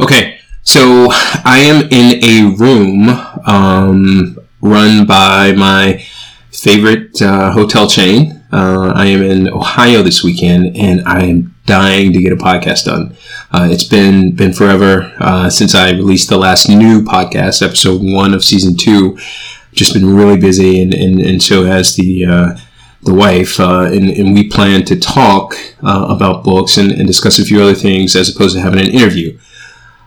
Okay, so I am in a room um, run by my favorite uh, hotel chain. Uh, I am in Ohio this weekend, and I am dying to get a podcast done. Uh, it's been been forever uh, since I released the last new podcast, episode one of season two. Just been really busy, and, and, and so has the uh, the wife, uh, and, and we plan to talk about books and, and discuss a few other things as opposed to having an interview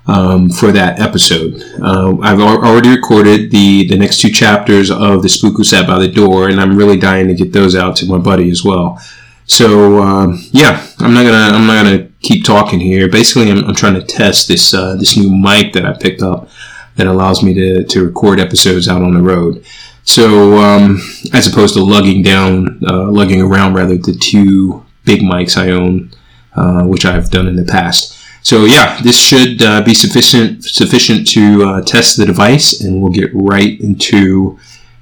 um, for that episode. Uh, I've already recorded the, the next two chapters of The Spook Who Sat by the Door, and I'm really dying to get those out to my buddy as well. So um, yeah, I'm not gonna I'm not gonna keep talking here. Basically, I'm, I'm trying to test this uh, this new mic that I picked up that allows me to, to record episodes out on the road. So um, as opposed to lugging down, uh, lugging around rather the two big mics I own, uh, which I've done in the past. So yeah, this should uh, be sufficient sufficient to uh, test the device, and we'll get right into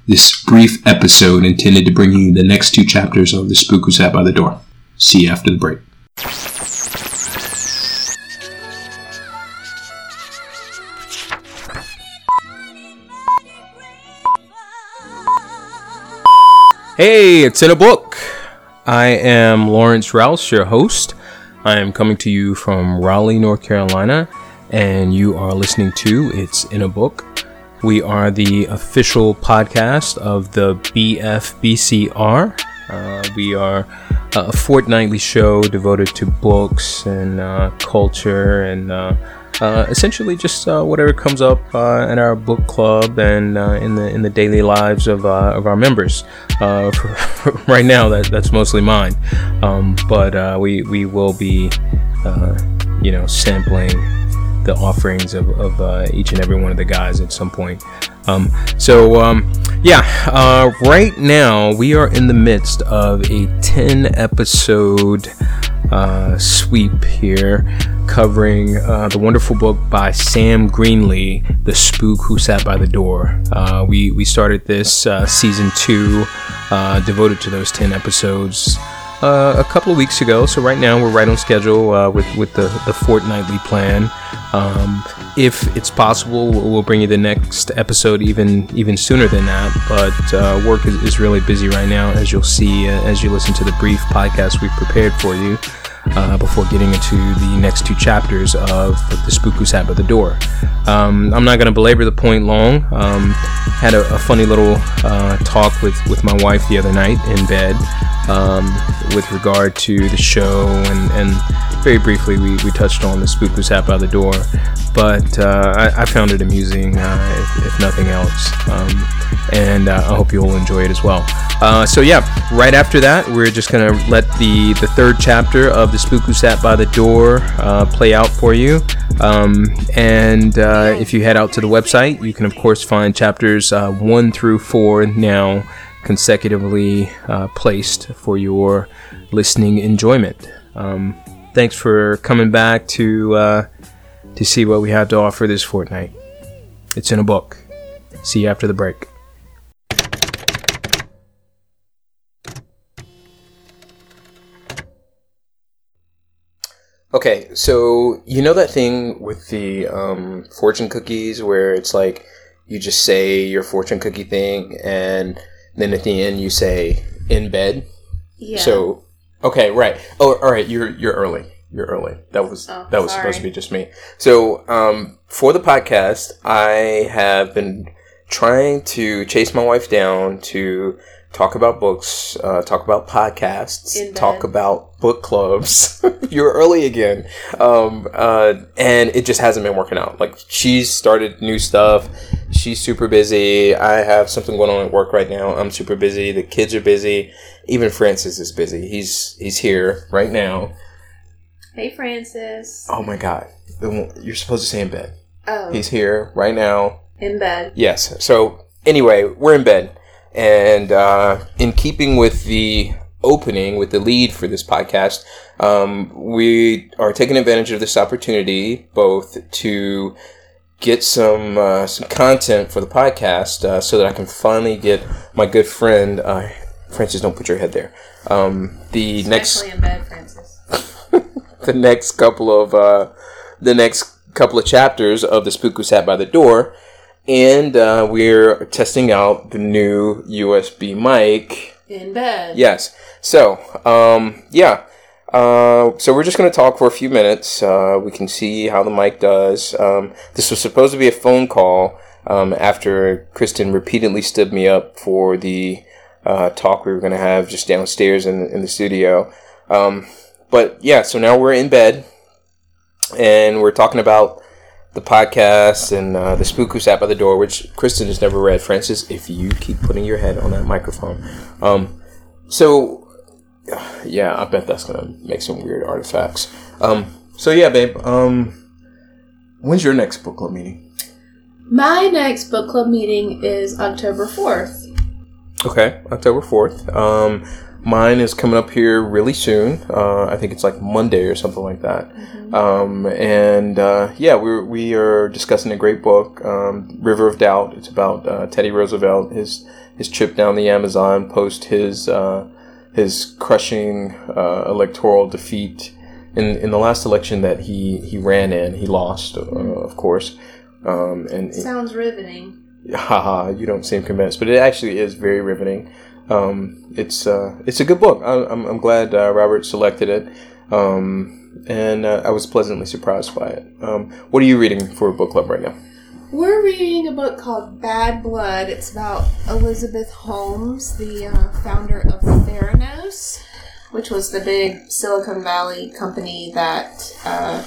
this brief episode intended to bring you the next two chapters of The Spook Who Sat by the Door. See you after the break. Hey, it's in a book. I am Lawrence Rouse, your host. I am coming to you from Raleigh, North Carolina, and you are listening to It's in a Book. We are the official podcast of the BFBCR. Uh, we are a fortnightly show devoted to books and uh, culture and uh, uh, essentially just uh, whatever comes up uh, in our book club and uh, in the in the daily lives of, uh, of our members. Uh, for, right now, that that's mostly mine, um, but we we will be, you know, sampling the offerings of, of each and every one of the guys at some point. Um, so um, yeah, right now we are in the midst of a ten episode sweep here covering uh, the wonderful book by Sam Greenlee, The Spook Who Sat by the Door. Uh, we, we started this uh, season two, uh, devoted to those 10 episodes. Uh, a couple of weeks ago, so right now we're right on schedule uh, with with the, the fortnightly plan. Um, if it's possible, we'll bring you the next episode even even sooner than that. But work is, is really busy right now, as you'll see as you listen to the brief podcast we've prepared for you uh, before getting into the next two chapters of The Spook Who Sat by the Door. Um, I'm not going to belabor the point long. Um, had a, a, funny little uh, talk with, with my wife the other night in bed um, with regard to the show, and, and very briefly we, we touched on The Spook Who Sat by the Door, but uh, I, I, found it amusing, uh, if, if, nothing else. Um, and uh, I hope you'll enjoy it as well. Uh, so yeah, right after that, we're just gonna let the the third chapter of the Spook Who Sat by the Door uh, play out for you. Um, and uh, if you head out to the website, you can of course find chapters one through four now consecutively uh, placed for your listening enjoyment. Um, thanks for coming back to to see what we have to offer this fortnight. It's in a book. See you after the break. Okay, so you know that thing with the um, fortune cookies where it's like you just say your fortune cookie thing and then at the end you say in bed. Yeah. So okay, right. Oh, all right. You're you're early. You're early. That was oh, that was sorry. supposed to be just me. So um, for the podcast, I have been trying to chase my wife down to talk about books, uh, talk about podcasts, talk about book clubs. You're early again. Um, uh, and it just hasn't been working out. Like, she's started new stuff. She's super busy. I have something going on at work right now. I'm super busy. The kids are busy. Even Francis is busy. He's he's here right now. Hey, Francis. Oh my God! You're supposed to say in bed. Oh. He's here right now. In bed. Yes. So anyway, we're in bed. And uh, in keeping with the opening, with the lead for this podcast, um, we are taking advantage of this opportunity both to get some uh, some content for the podcast uh, so that I can finally get my good friend uh, Francis. Don't put your head there. Um, the Especially next, in bed, Francis. the next couple of uh, the next couple of chapters of The Spook Who Sat by the Door, and uh, we're testing out the new USB mic. In bed. Yes. So, um, yeah. Uh, so we're just going to talk for a few minutes. Uh, we can see how the mic does. Um, this was supposed to be a phone call um, after Kristen repeatedly stood me up for the uh, talk we were going to have just downstairs in, in the studio. Um, but yeah, so now we're in bed and we're talking about the podcast and uh, the spook who sat by the door, which Kristen has never read. Francis, if you keep putting your head on that microphone. Um, so, yeah, I bet that's going to make some weird artifacts. Um, so, yeah, babe, um, when's your next book club meeting? My next book club meeting is October 4th. Okay, October 4th. Um, mine is coming up here really soon. Uh, I think it's like Monday or something like that. Mm-hmm. Um, and uh, yeah, we're, we are discussing a great book, um, River of Doubt. It's about uh, Teddy Roosevelt, his his trip down the Amazon post his uh, his crushing uh, electoral defeat in in the last election that he he ran in. He lost, uh, mm-hmm. of course. Um, and sounds riveting haha, you don't seem convinced, but it actually is very riveting. Um, it's uh, it's a good book. I, am I'm, I'm glad uh, Robert selected it, um, and uh, I was pleasantly surprised by it. Um, what are you reading for a book club right now? We're reading a book called Bad Blood. It's about Elizabeth Holmes, the uh, founder of Theranos, which was the big Silicon Valley company that uh,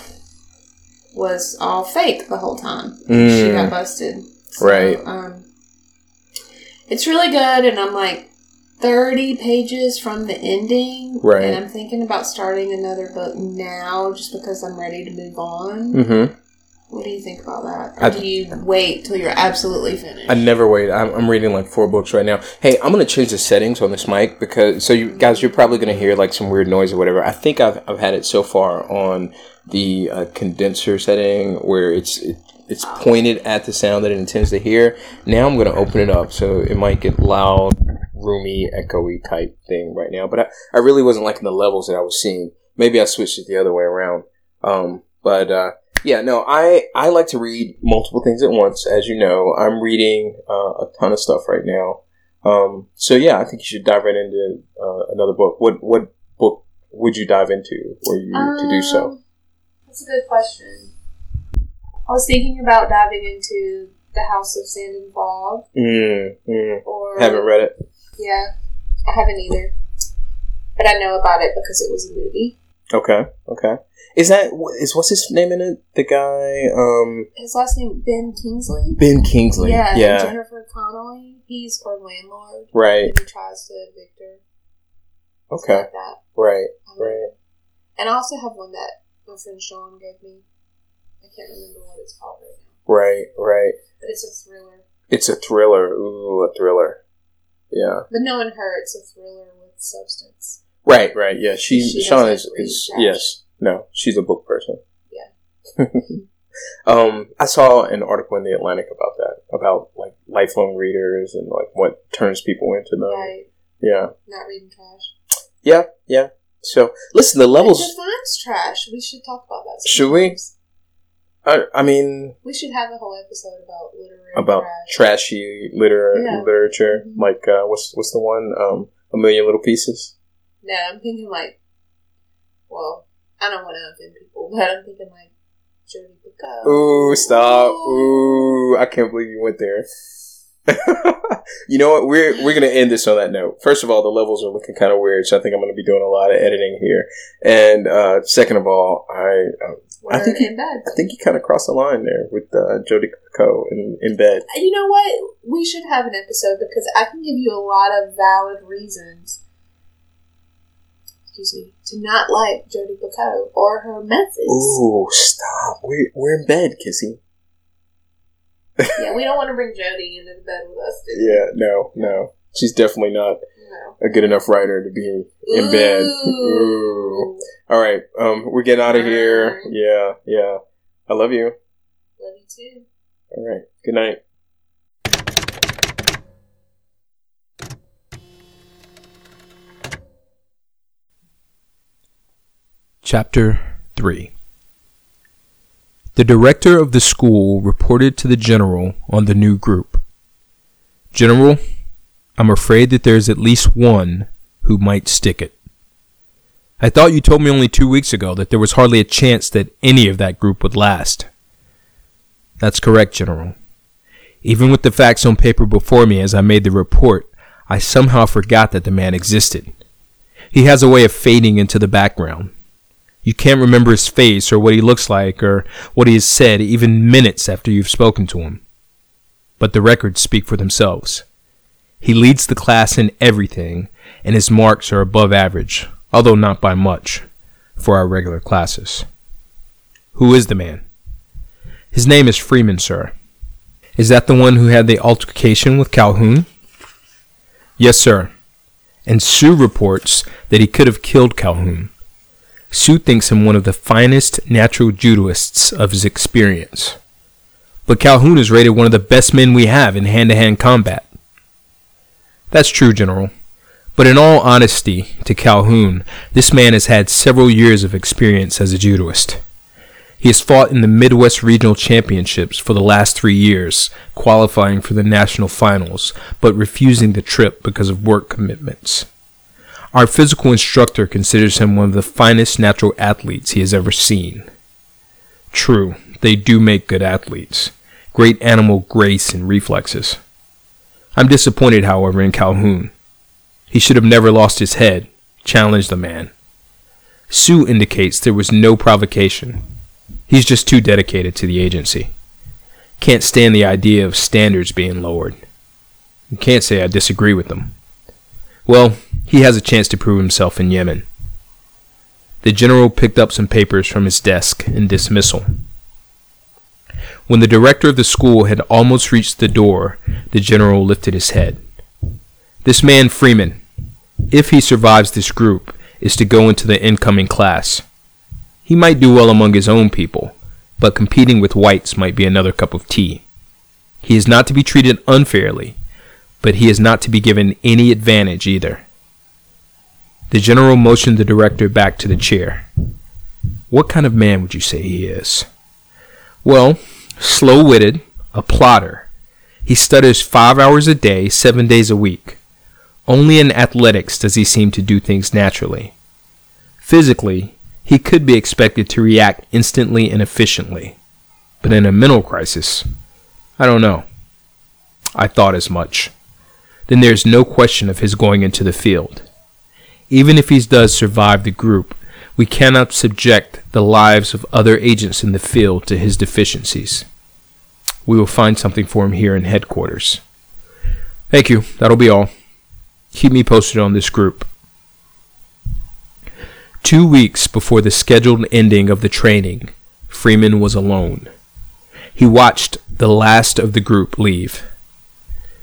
was all fake the whole time. Mm. She got busted so, right. Um, it's really good, and I'm like 30 pages from the ending. Right. And I'm thinking about starting another book now just because I'm ready to move on. Mm-hmm. What do you think about that? Or I, do you wait till you're absolutely finished? I never wait. I'm, I'm, reading like four books right now. Hey, I'm gonna change the settings on this mic because so you guys, you're probably gonna hear like some weird noise or whatever. I think I've, I've had it so far on the uh, condenser setting where it's it, it's pointed at the sound that it intends to hear. Now I'm going to open it up, so it might get loud, roomy, echoey type thing right now. But I, I really wasn't liking the levels that I was seeing. Maybe I switched it the other way around. Um, but uh, yeah, no, I I like to read multiple things at once. As you know, I'm reading uh, a ton of stuff right now. Um, so yeah, I think you should dive right into uh, another book. What what book would you dive into were you um, to do so? Um, that's a good question. I was thinking about diving into the House of Sand and Fog. Mm, mm. Or haven't read it. Yeah, I haven't either, but I know about it because it was a movie. Okay, okay. Is that is what's his name in it? The guy. Um, his last name Ben Kingsley. Ben Kingsley. Yeah, yeah. Jennifer Connelly. He's her landlord. Right. he tries to evict her. Okay. Like that. Right. Um, right. And I also have one that my friend Sean gave me. I can't remember what it's called right now. Right, right. But it's a thriller. It's a thriller. Ooh, a thriller. Yeah. But knowing her, it's a thriller with substance. Right, right. Yeah, she, she Sean is, is yes. No, she's a book person. Yeah. um, I saw an article in the Atlantic about that, about like lifelong readers and like what turns people into them. Right. Yeah. Not reading trash. Yeah, yeah. So listen, the levels. Defines trash. We should talk about that. Sometimes. Should we? I, I mean, we should have a whole episode about literary about trash. trashy liter- yeah. literature. Mm-hmm. Like uh, what's what's the one? Um, a million little pieces. No, I'm thinking like, well, I don't want to offend people, but I'm thinking like Jodi Picoult. Ooh, stop! Ooh, I can't believe you went there. you know what? We're we're gonna end this on that note. First of all, the levels are looking kind of weird, so I think I'm gonna be doing a lot of editing here. And uh, second of all, I uh, I think in bed. I think you kind of crossed the line there with uh, Jodi Picoult in in bed. You know what? We should have an episode because I can give you a lot of valid reasons. Excuse me, to not like Jodi Picoult or her methods. Ooh, stop! We're we're in bed, Kissy yeah, we don't want to bring Jodi into the bed with us. yeah, no, no. She's definitely not no. A good enough writer to be in Ooh. bed. Ooh. All right, um, we're getting out of here. Yeah, yeah. I love you. Love you too. All right. Good night. Chapter 3 The director of the school reported to the general on the new group. General, I'm afraid that there's at least one who might stick it. I thought you told me only two weeks ago that there was hardly a chance that any of that group would last. That's correct, General. Even with the facts on paper before me as I made the report, I somehow forgot that the man existed. He has a way of fading into the background. You can't remember his face or what he looks like or what he has said even minutes after you've spoken to him. But the records speak for themselves. He leads the class in everything, and his marks are above average, although not by much, for our regular classes. Who is the man? His name is Freeman, sir. Is that the one who had the altercation with Calhoun? Yes, sir. And Sue reports that he could have killed Calhoun. Sue thinks him one of the finest natural judoists of his experience. But Calhoun is rated one of the best men we have in hand to hand combat. That's true, General. But in all honesty to Calhoun, this man has had several years of experience as a judoist. He has fought in the Midwest Regional Championships for the last three years, qualifying for the national finals, but refusing the trip because of work commitments. Our physical instructor considers him one of the finest natural athletes he has ever seen. True, they do make good athletes, great animal grace and reflexes. I'm disappointed, however, in Calhoun. He should have never lost his head, challenged the man. Sue indicates there was no provocation. He's just too dedicated to the agency. Can't stand the idea of standards being lowered. You can't say I disagree with them. Well, he has a chance to prove himself in Yemen. The general picked up some papers from his desk in dismissal. When the director of the school had almost reached the door, the general lifted his head. This man Freeman, if he survives this group, is to go into the incoming class. He might do well among his own people, but competing with whites might be another cup of tea. He is not to be treated unfairly, but he is not to be given any advantage either. The general motioned the director back to the chair. What kind of man would you say he is? Well, slow witted, a plotter. He studies five hours a day, seven days a week. Only in athletics does he seem to do things naturally. Physically, he could be expected to react instantly and efficiently. But in a mental crisis, I don't know. I thought as much. Then there's no question of his going into the field. Even if he does survive the group, we cannot subject the lives of other agents in the field to his deficiencies. We will find something for him here in headquarters. Thank you. That'll be all. Keep me posted on this group. Two weeks before the scheduled ending of the training, Freeman was alone. He watched the last of the group leave.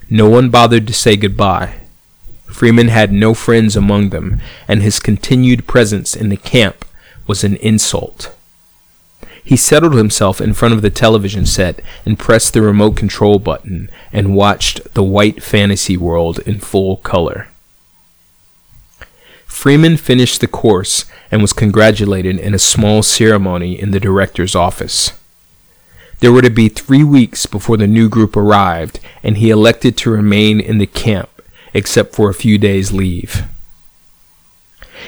No one bothered to say goodbye. Freeman had no friends among them, and his continued presence in the camp was an insult. He settled himself in front of the television set and pressed the remote control button and watched the white fantasy world in full color. Freeman finished the course and was congratulated in a small ceremony in the director's office. There were to be three weeks before the new group arrived, and he elected to remain in the camp except for a few days' leave.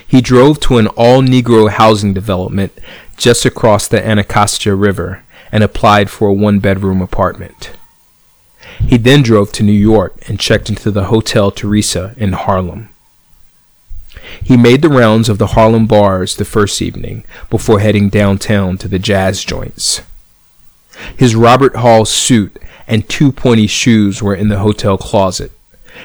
He drove to an all Negro housing development just across the Anacostia River and applied for a one bedroom apartment. He then drove to New York and checked into the Hotel Theresa in Harlem. He made the rounds of the Harlem bars the first evening before heading downtown to the jazz joints. His Robert Hall suit and two pointy shoes were in the hotel closet,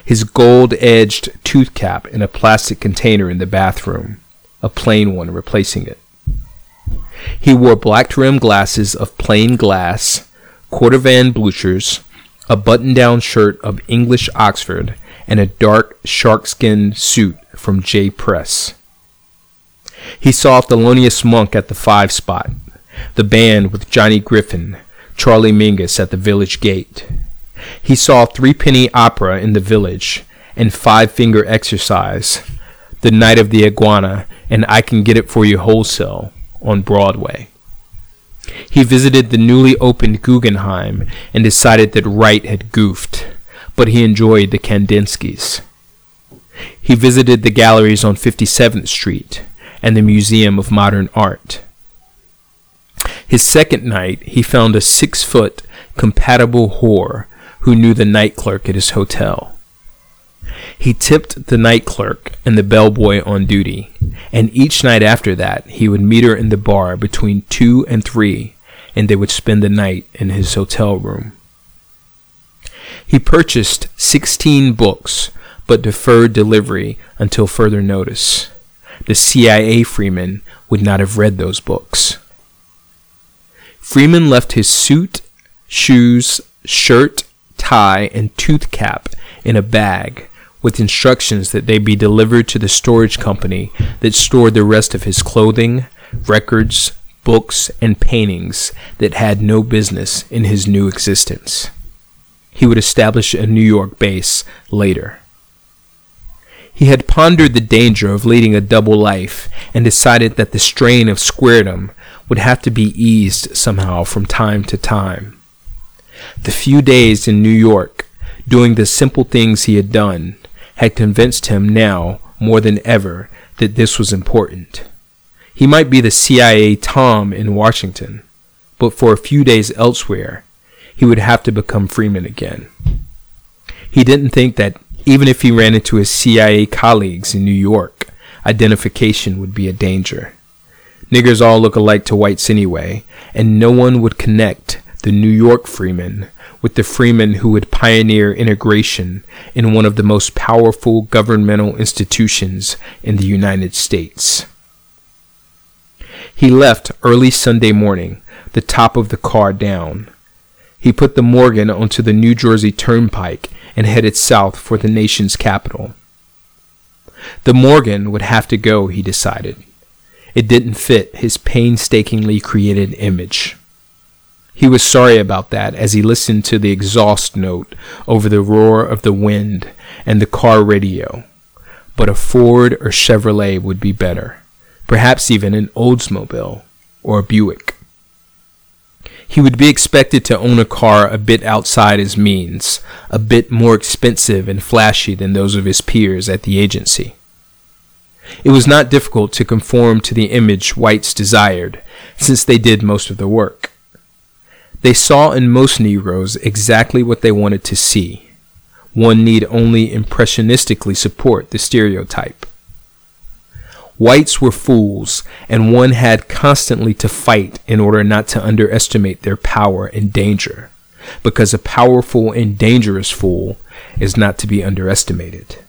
his gold edged tooth cap in a plastic container in the bathroom, a plain one replacing it. He wore black rimmed glasses of plain glass, quarter Cordovan bluchers, a button down shirt of English Oxford, and a dark sharkskin suit from J. Press. He saw Thelonious Monk at the Five Spot, the band with Johnny Griffin, Charlie Mingus at the Village Gate. He saw Three Penny Opera in the Village and Five Finger Exercise, The Night of the Iguana, and I Can Get It For You Wholesale on Broadway. He visited the newly opened Guggenheim and decided that Wright had goofed, but he enjoyed the Kandinskys. He visited the galleries on 57th Street and the Museum of Modern Art. His second night, he found a six foot, compatible whore who knew the night clerk at his hotel. He tipped the night clerk and the bellboy on duty, and each night after that he would meet her in the bar between two and three, and they would spend the night in his hotel room. He purchased 16 books, but deferred delivery until further notice. The CIA Freeman would not have read those books. Freeman left his suit, shoes, shirt, tie, and tooth cap in a bag with instructions that they be delivered to the storage company that stored the rest of his clothing, records, books, and paintings that had no business in his new existence. He would establish a New York base later. He had pondered the danger of leading a double life and decided that the strain of squaredom would have to be eased somehow from time to time. The few days in New York, doing the simple things he had done, had convinced him now more than ever that this was important. He might be the CIA Tom in Washington, but for a few days elsewhere, he would have to become Freeman again. He didn't think that even if he ran into his CIA colleagues in New York, identification would be a danger. Niggers all look alike to whites anyway, and no one would connect the New York Freeman with the Freeman who would pioneer integration in one of the most powerful governmental institutions in the United States. He left early Sunday morning, the top of the car down. He put the Morgan onto the New Jersey Turnpike and headed south for the nation's capital. The Morgan would have to go, he decided. It didn't fit his painstakingly created image. He was sorry about that as he listened to the exhaust note over the roar of the wind and the car radio. But a Ford or Chevrolet would be better, perhaps even an Oldsmobile or a Buick. He would be expected to own a car a bit outside his means, a bit more expensive and flashy than those of his peers at the agency. It was not difficult to conform to the image whites desired, since they did most of the work. They saw in most Negroes exactly what they wanted to see. One need only impressionistically support the stereotype. Whites were fools, and one had constantly to fight in order not to underestimate their power and danger, because a powerful and dangerous fool is not to be underestimated.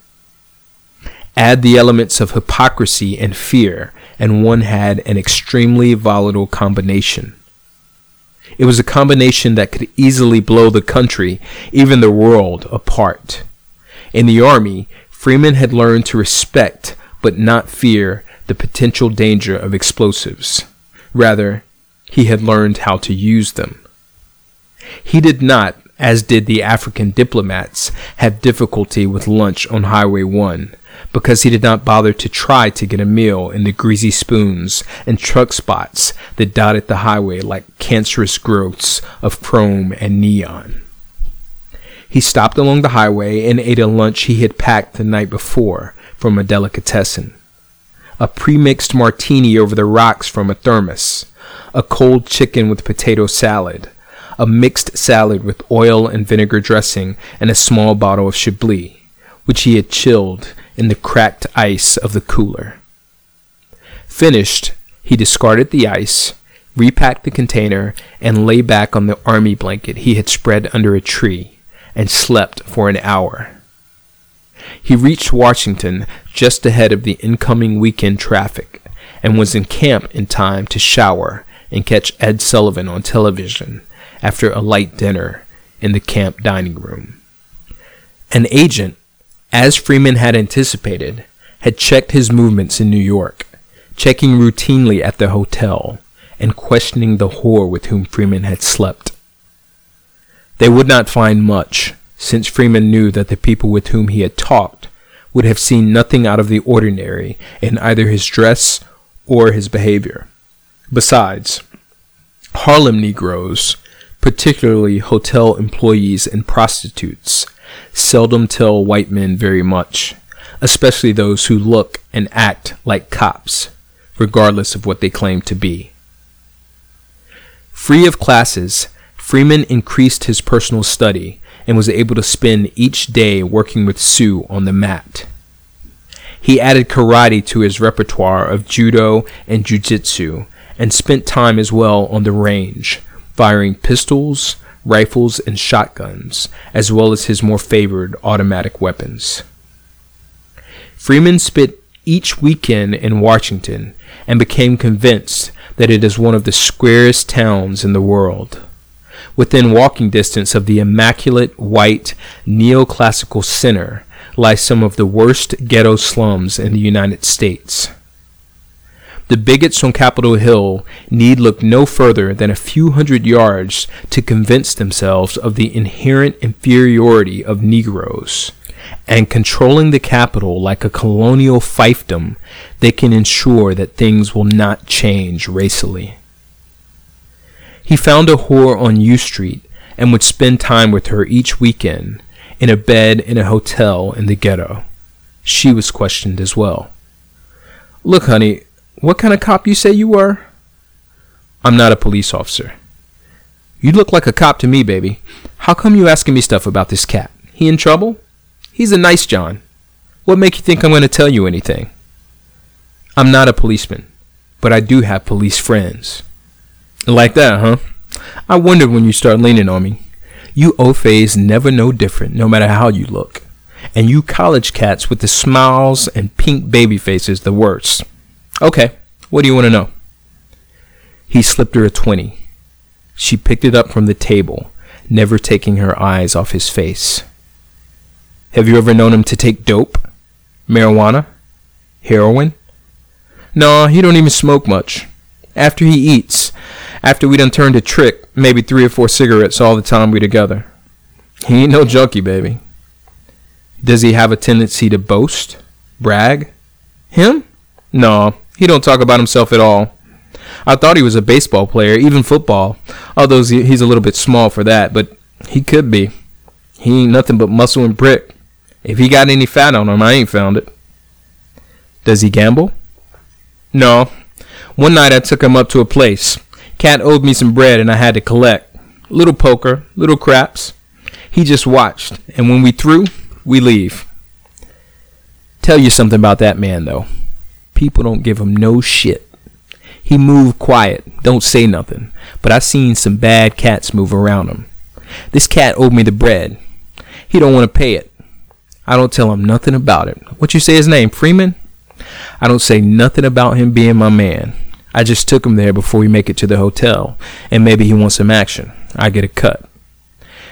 Add the elements of hypocrisy and fear, and one had an extremely volatile combination. It was a combination that could easily blow the country, even the world, apart. In the Army, Freeman had learned to respect but not fear the potential danger of explosives. Rather, he had learned how to use them. He did not, as did the African diplomats, have difficulty with lunch on Highway 1 because he did not bother to try to get a meal in the greasy spoons and truck spots that dotted the highway like cancerous growths of chrome and neon. He stopped along the highway and ate a lunch he had packed the night before from a delicatessen. A pre-mixed martini over the rocks from a thermos, a cold chicken with potato salad, a mixed salad with oil and vinegar dressing, and a small bottle of Chablis, which he had chilled in the cracked ice of the cooler. Finished, he discarded the ice, repacked the container, and lay back on the army blanket he had spread under a tree and slept for an hour. He reached Washington just ahead of the incoming weekend traffic and was in camp in time to shower and catch Ed Sullivan on television after a light dinner in the camp dining room. An agent as Freeman had anticipated, had checked his movements in New York, checking routinely at the hotel and questioning the whore with whom Freeman had slept. They would not find much, since Freeman knew that the people with whom he had talked would have seen nothing out of the ordinary in either his dress or his behavior. Besides, Harlem Negroes, particularly hotel employees and prostitutes, seldom tell white men very much, especially those who look and act like cops, regardless of what they claim to be. Free of classes, Freeman increased his personal study and was able to spend each day working with Sue on the mat. He added karate to his repertoire of judo and jujitsu and spent time as well on the range, firing pistols, rifles, and shotguns, as well as his more favored automatic weapons. Freeman spent each weekend in Washington and became convinced that it is one of the squarest towns in the world. Within walking distance of the immaculate white neoclassical center lie some of the worst ghetto slums in the United States. The bigots on Capitol Hill need look no further than a few hundred yards to convince themselves of the inherent inferiority of Negroes. And controlling the Capitol like a colonial fiefdom, they can ensure that things will not change racially. He found a whore on U Street and would spend time with her each weekend in a bed in a hotel in the ghetto. She was questioned as well. Look, honey, what kind of cop you say you were? I'm not a police officer. You look like a cop to me, baby. How come you asking me stuff about this cat? He in trouble? He's a nice John. What make you think I'm going to tell you anything? I'm not a policeman, but I do have police friends. Like that, huh? I wondered when you start leaning on me. You Ofays never know different, no matter how you look. And you college cats with the smiles and pink baby faces, the worst. Okay, what do you want to know? He slipped her a 20. She picked it up from the table, never taking her eyes off his face. Have you ever known him to take dope? Marijuana? Heroin? No, he don't even smoke much. After he eats, after we done turned a trick, maybe three or four cigarettes all the time we together. He ain't no junkie, baby. Does he have a tendency to boast? Brag? Him? No, he don't talk about himself at all. I thought he was a baseball player, even football, although he's a little bit small for that, but he could be. He ain't nothing but muscle and brick. If he got any fat on him, I ain't found it. Does he gamble? No. One night I took him up to a place. Cat owed me some bread and I had to collect. Little poker, little craps. He just watched, and when we through, we leave. Tell you something about that man, though. People don't give him no shit. He move quiet, don't say nothing, but I seen some bad cats move around him. This cat owed me the bread. He don't want to pay it. I don't tell him nothing about it. What you say his name, Freeman? I don't say nothing about him being my man. I just took him there before we make it to the hotel, and maybe he wants some action. I get a cut.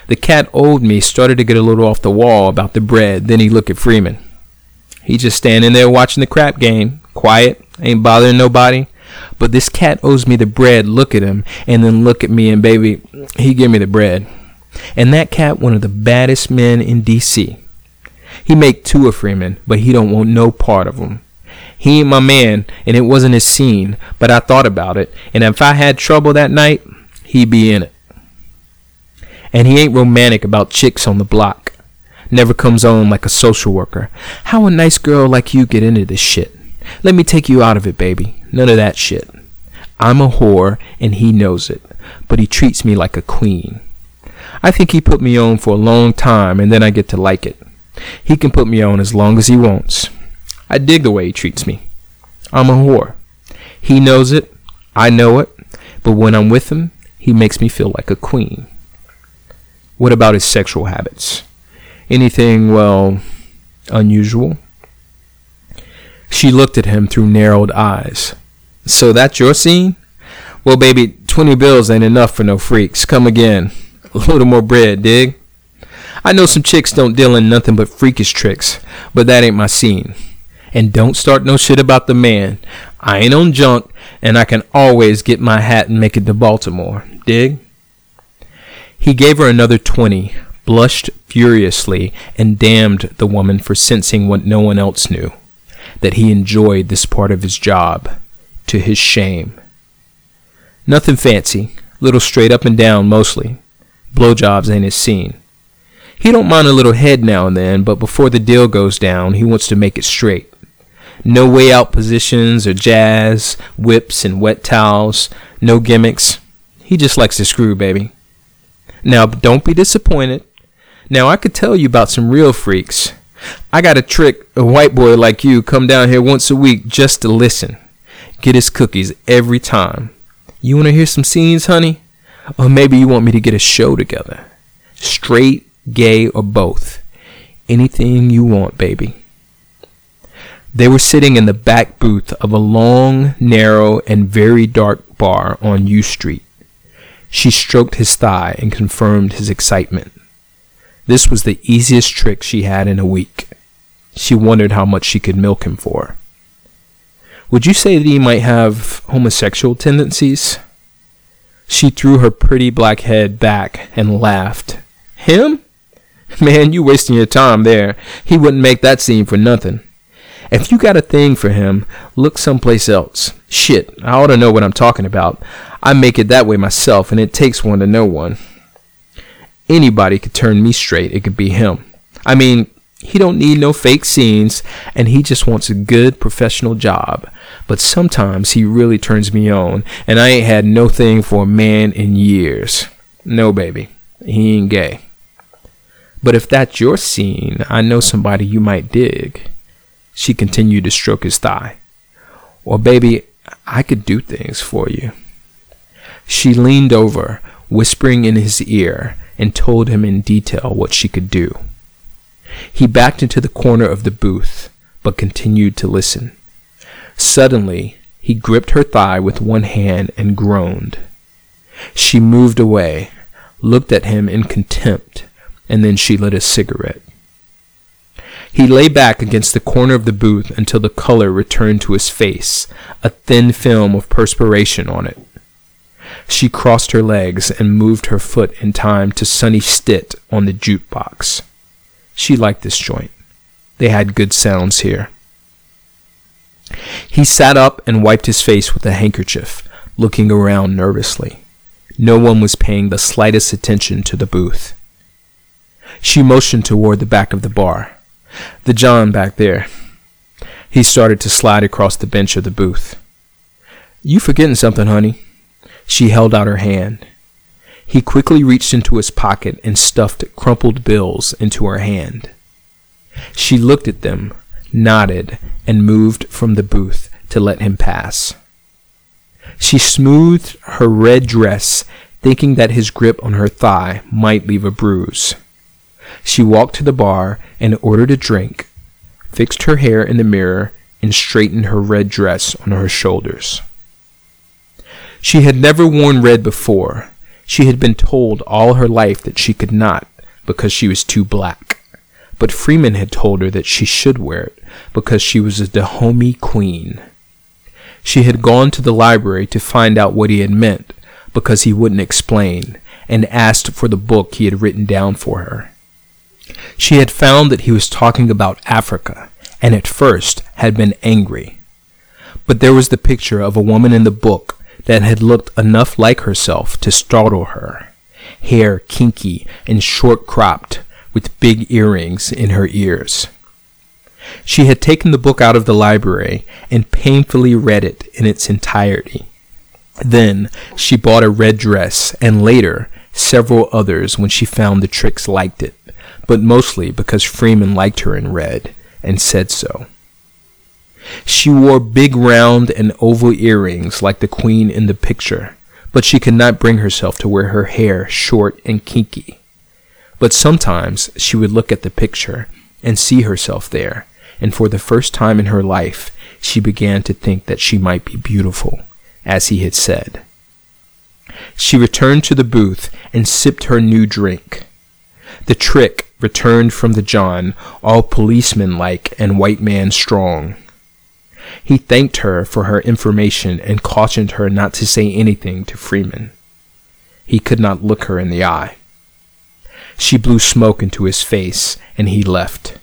The cat owed me started to get a little off the wall about the bread, then he looked at Freeman. He just standing there watching the crap game, quiet, ain't bothering nobody. But this cat owes me the bread. Look at him, and then look at me, and baby, he give me the bread. And that cat, one of the baddest men in D.C. He make two of Freeman, but he don't want no part of him. He ain't my man, and it wasn't his scene, but I thought about it, and if I had trouble that night, he'd be in it. And he ain't romantic about chicks on the block. Never comes on like a social worker. How a nice girl like you get into this shit? Let me take you out of it, baby. None of that shit. I'm a whore, and he knows it, but he treats me like a queen. I think he put me on for a long time, and then I get to like it. He can put me on as long as he wants. I dig the way he treats me. I'm a whore. He knows it, I know it, but when I'm with him, he makes me feel like a queen. What about his sexual habits? Anything, well, unusual? She looked at him through narrowed eyes. So that's your scene? Well, baby, 20 bills ain't enough for no freaks. Come again. A little more bread, dig? I know some chicks don't deal in nothing but freakish tricks, but that ain't my scene. And don't start no shit about the man. I ain't on junk, and I can always get my hat and make it to Baltimore. Dig? He gave her another 20, blushed furiously, and damned the woman for sensing what no one else knew that he enjoyed this part of his job, to his shame. Nothing fancy, Little straight up and down mostly. Blowjobs ain't his scene. He don't mind a little head now and then, but before the deal goes down, he wants to make it straight. No way out positions or jazz, whips and wet towels, no gimmicks. He just likes to screw, baby. Now, don't be disappointed. Now, I could tell you about some real freaks. I got a trick a white boy like you come down here once a week just to listen. Get his cookies every time. You want to hear some scenes, honey? Or maybe you want me to get a show together. Straight, gay, or both. Anything you want, baby. They were sitting in the back booth of a long, narrow, and very dark bar on U Street. She stroked his thigh and confirmed his excitement. This was the easiest trick she had in a week. She wondered how much she could milk him for. Would you say that he might have homosexual tendencies? She threw her pretty black head back and laughed. Him? Man, you wasting your time there. He wouldn't make that scene for nothing. If you got a thing for him, look someplace else. Shit, I ought to know what I'm talking about. I make it that way myself, and it takes one to know one. Anybody could turn me straight. It could be him. I mean, he don't need no fake scenes, and he just wants a good professional job. But sometimes he really turns me on, and I ain't had no thing for a man in years. No, baby, he ain't gay. But if that's your scene, I know somebody you might dig. She continued to stroke his thigh. Or, baby, I could do things for you. She leaned over, whispering in his ear, and told him in detail what she could do. He backed into the corner of the booth, but continued to listen. Suddenly, he gripped her thigh with one hand and groaned. She moved away, looked at him in contempt, and then she lit a cigarette. He lay back against the corner of the booth until the color returned to his face, a thin film of perspiration on it. She crossed her legs and moved her foot in time to Sonny Stitt on the jukebox. She liked this joint. They had good sounds here. He sat up and wiped his face with a handkerchief, looking around nervously. No one was paying the slightest attention to the booth. She motioned toward the back of the bar. The John back there. He started to slide across the bench of the booth. You forgetting something, honey. She held out her hand. He quickly reached into his pocket and stuffed crumpled bills into her hand. She looked at them, nodded, and moved from the booth to let him pass. She smoothed her red dress, thinking that his grip on her thigh might leave a bruise. She walked to the bar and ordered a drink, fixed her hair in the mirror, and straightened her red dress on her shoulders. She had never worn red before. She had been told all her life that she could not because she was too black. But Freeman had told her that she should wear it because she was a Dahomey queen. She had gone to the library to find out what he had meant because he wouldn't explain and asked for the book he had written down for her. She had found that he was talking about Africa, and at first had been angry. But there was the picture of a woman in the book that had looked enough like herself to startle her. Hair kinky and short cropped, with big earrings in her ears. She had taken the book out of the library and painfully read it in its entirety. Then she bought a red dress and later several others when she found the tricks liked it but mostly because Freeman liked her in red and said so. She wore big round and oval earrings like the queen in the picture, but she could not bring herself to wear her hair short and kinky. But sometimes she would look at the picture and see herself there, and for the first time in her life she began to think that she might be beautiful, as he had said. She returned to the booth and sipped her new drink. The trick returned from the John, all policeman like and white man strong. He thanked her for her information and cautioned her not to say anything to Freeman. He could not look her in the eye. She blew smoke into his face, and he left.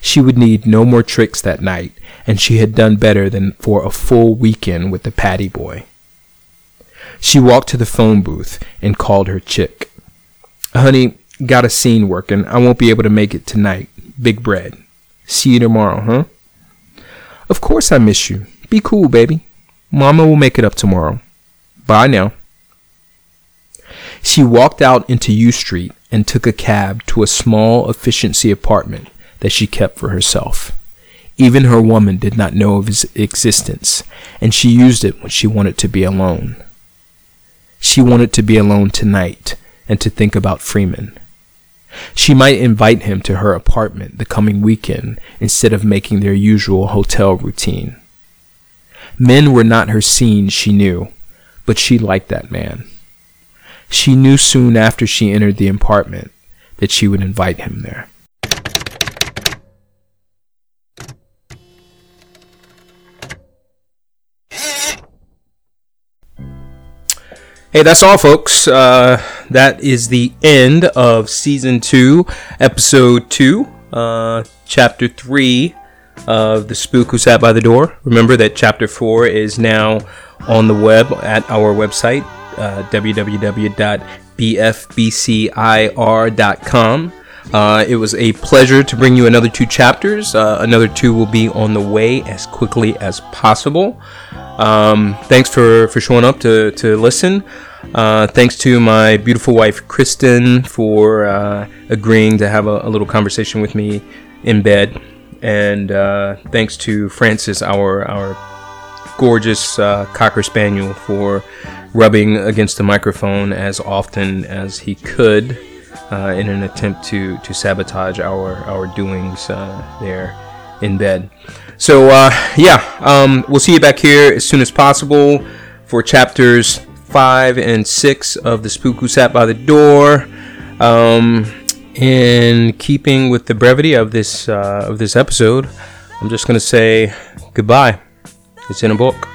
She would need no more tricks that night, and she had done better than for a full weekend with the Patty boy. She walked to the phone booth and called her chick. Honey, got a scene working. I won't be able to make it tonight. Big bread. See you tomorrow, huh? Of course I miss you. Be cool, baby. Mama will make it up tomorrow. Bye now. She walked out into U Street and took a cab to a small efficiency apartment that she kept for herself. Even her woman did not know of its existence, and she used it when she wanted to be alone. She wanted to be alone tonight and to think about Freeman. She might invite him to her apartment the coming weekend instead of making their usual hotel routine. Men were not her scene, she knew, but she liked that man. She knew soon after she entered the apartment that she would invite him there. Hey, that's all, folks. Uh, that is the end of season two, episode two, uh, chapter three of The Spook Who Sat by the Door. Remember that chapter four is now on the web at our website, uh, www.bfbcir.com. Uh, it was a pleasure to bring you another two chapters. Uh, another two will be on the way as quickly as possible. Um, thanks for, for showing up to, to listen. Uh, thanks to my beautiful wife, Kristen, for uh, agreeing to have a, a, little conversation with me in bed. And uh, thanks to Francis, our, our gorgeous uh, Cocker Spaniel, for rubbing against the microphone as often as he could uh, in an attempt to, to sabotage our, our doings there in bed. So, yeah, um, we'll see you back here as soon as possible for chapters five and six of the Spook Who Sat by the Door. Um, in keeping with the brevity of this uh, of this episode, I'm just gonna say goodbye. It's in a book.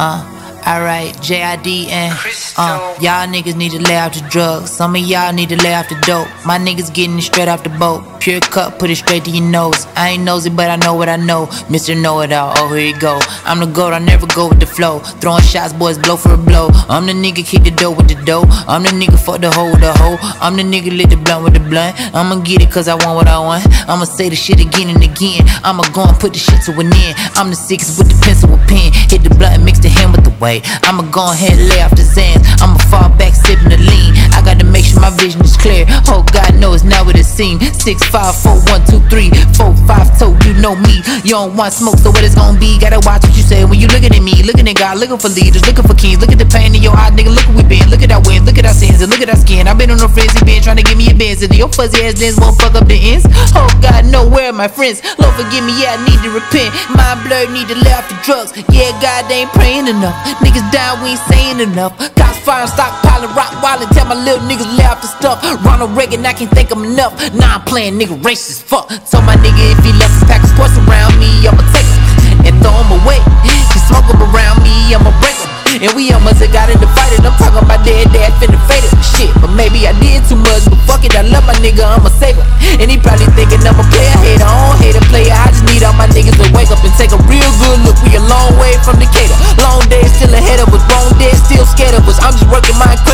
Uh. Alright, JID and uh, y'all niggas need to lay off the drugs. Some of y'all need to lay off the dope. My niggas getting it straight off the boat. Pure cut, put it straight to your nose. I ain't nosy, but I know what I know. Mr. Know It All, oh here you go. I'm the goat, I never go with the flow. Throwing shots, boys, blow for a blow. I'm the nigga keep the dough with the dough. I'm the nigga fuck the hoe with the hoe. I'm the nigga lit the blunt with the blunt. I'ma get it cause I want what I want. I'ma say the shit again and again. I'ma go and put the shit to an end. I'm the six with the pencil with pen. Hit the blunt and mix the hand with the weight. I'ma go ahead and lay off the Xans. I'ma fall back sipping the lean. I gotta make sure my vision is clear. Oh God knows now what it seems. Six, five, four, one, two, three, four, five, two. You know me. You don't want smoke, so what it's gonna be? Gotta watch what you say when you looking at me. Looking at God, looking for leaders, looking for kings. Look at the pain in your eye, nigga. Look what we been. Look at our wins, look at our sins, and look at our skin. I've been on a frenzy, been trying to give me a Benz. And your fuzzy ass lens won't fuck up the ends. Oh God, know where are my friends? Lord forgive me, yeah, I need to repent. My blood need to lay off the drugs. Yeah, God ain't praying enough. Niggas die, we ain't saying enough. Cops fire, stockpiling, rock wildin', tell my little niggas off the stuff. Ronald Reagan, I can't think I'm enough. Nah, I'm playing nigga racist, fuck. Told my nigga if he left a pack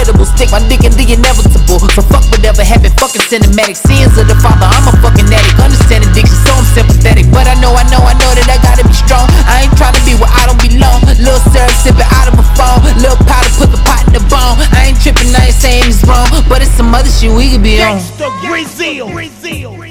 incredible. Stick my dick in the inevitable. So fuck whatever happened. Fucking cinematic scenes of the father. I'm a fucking addict. Understand addiction, so I'm sympathetic. But I know, I know, I know that I gotta be strong. I ain't trying to be where I don't belong. Little syrup sipping out of a phone. Little powder, put the pot in the bone. I ain't tripping, I ain't saying it's wrong. But it's some other shit we could be on. Brazil. Brazil.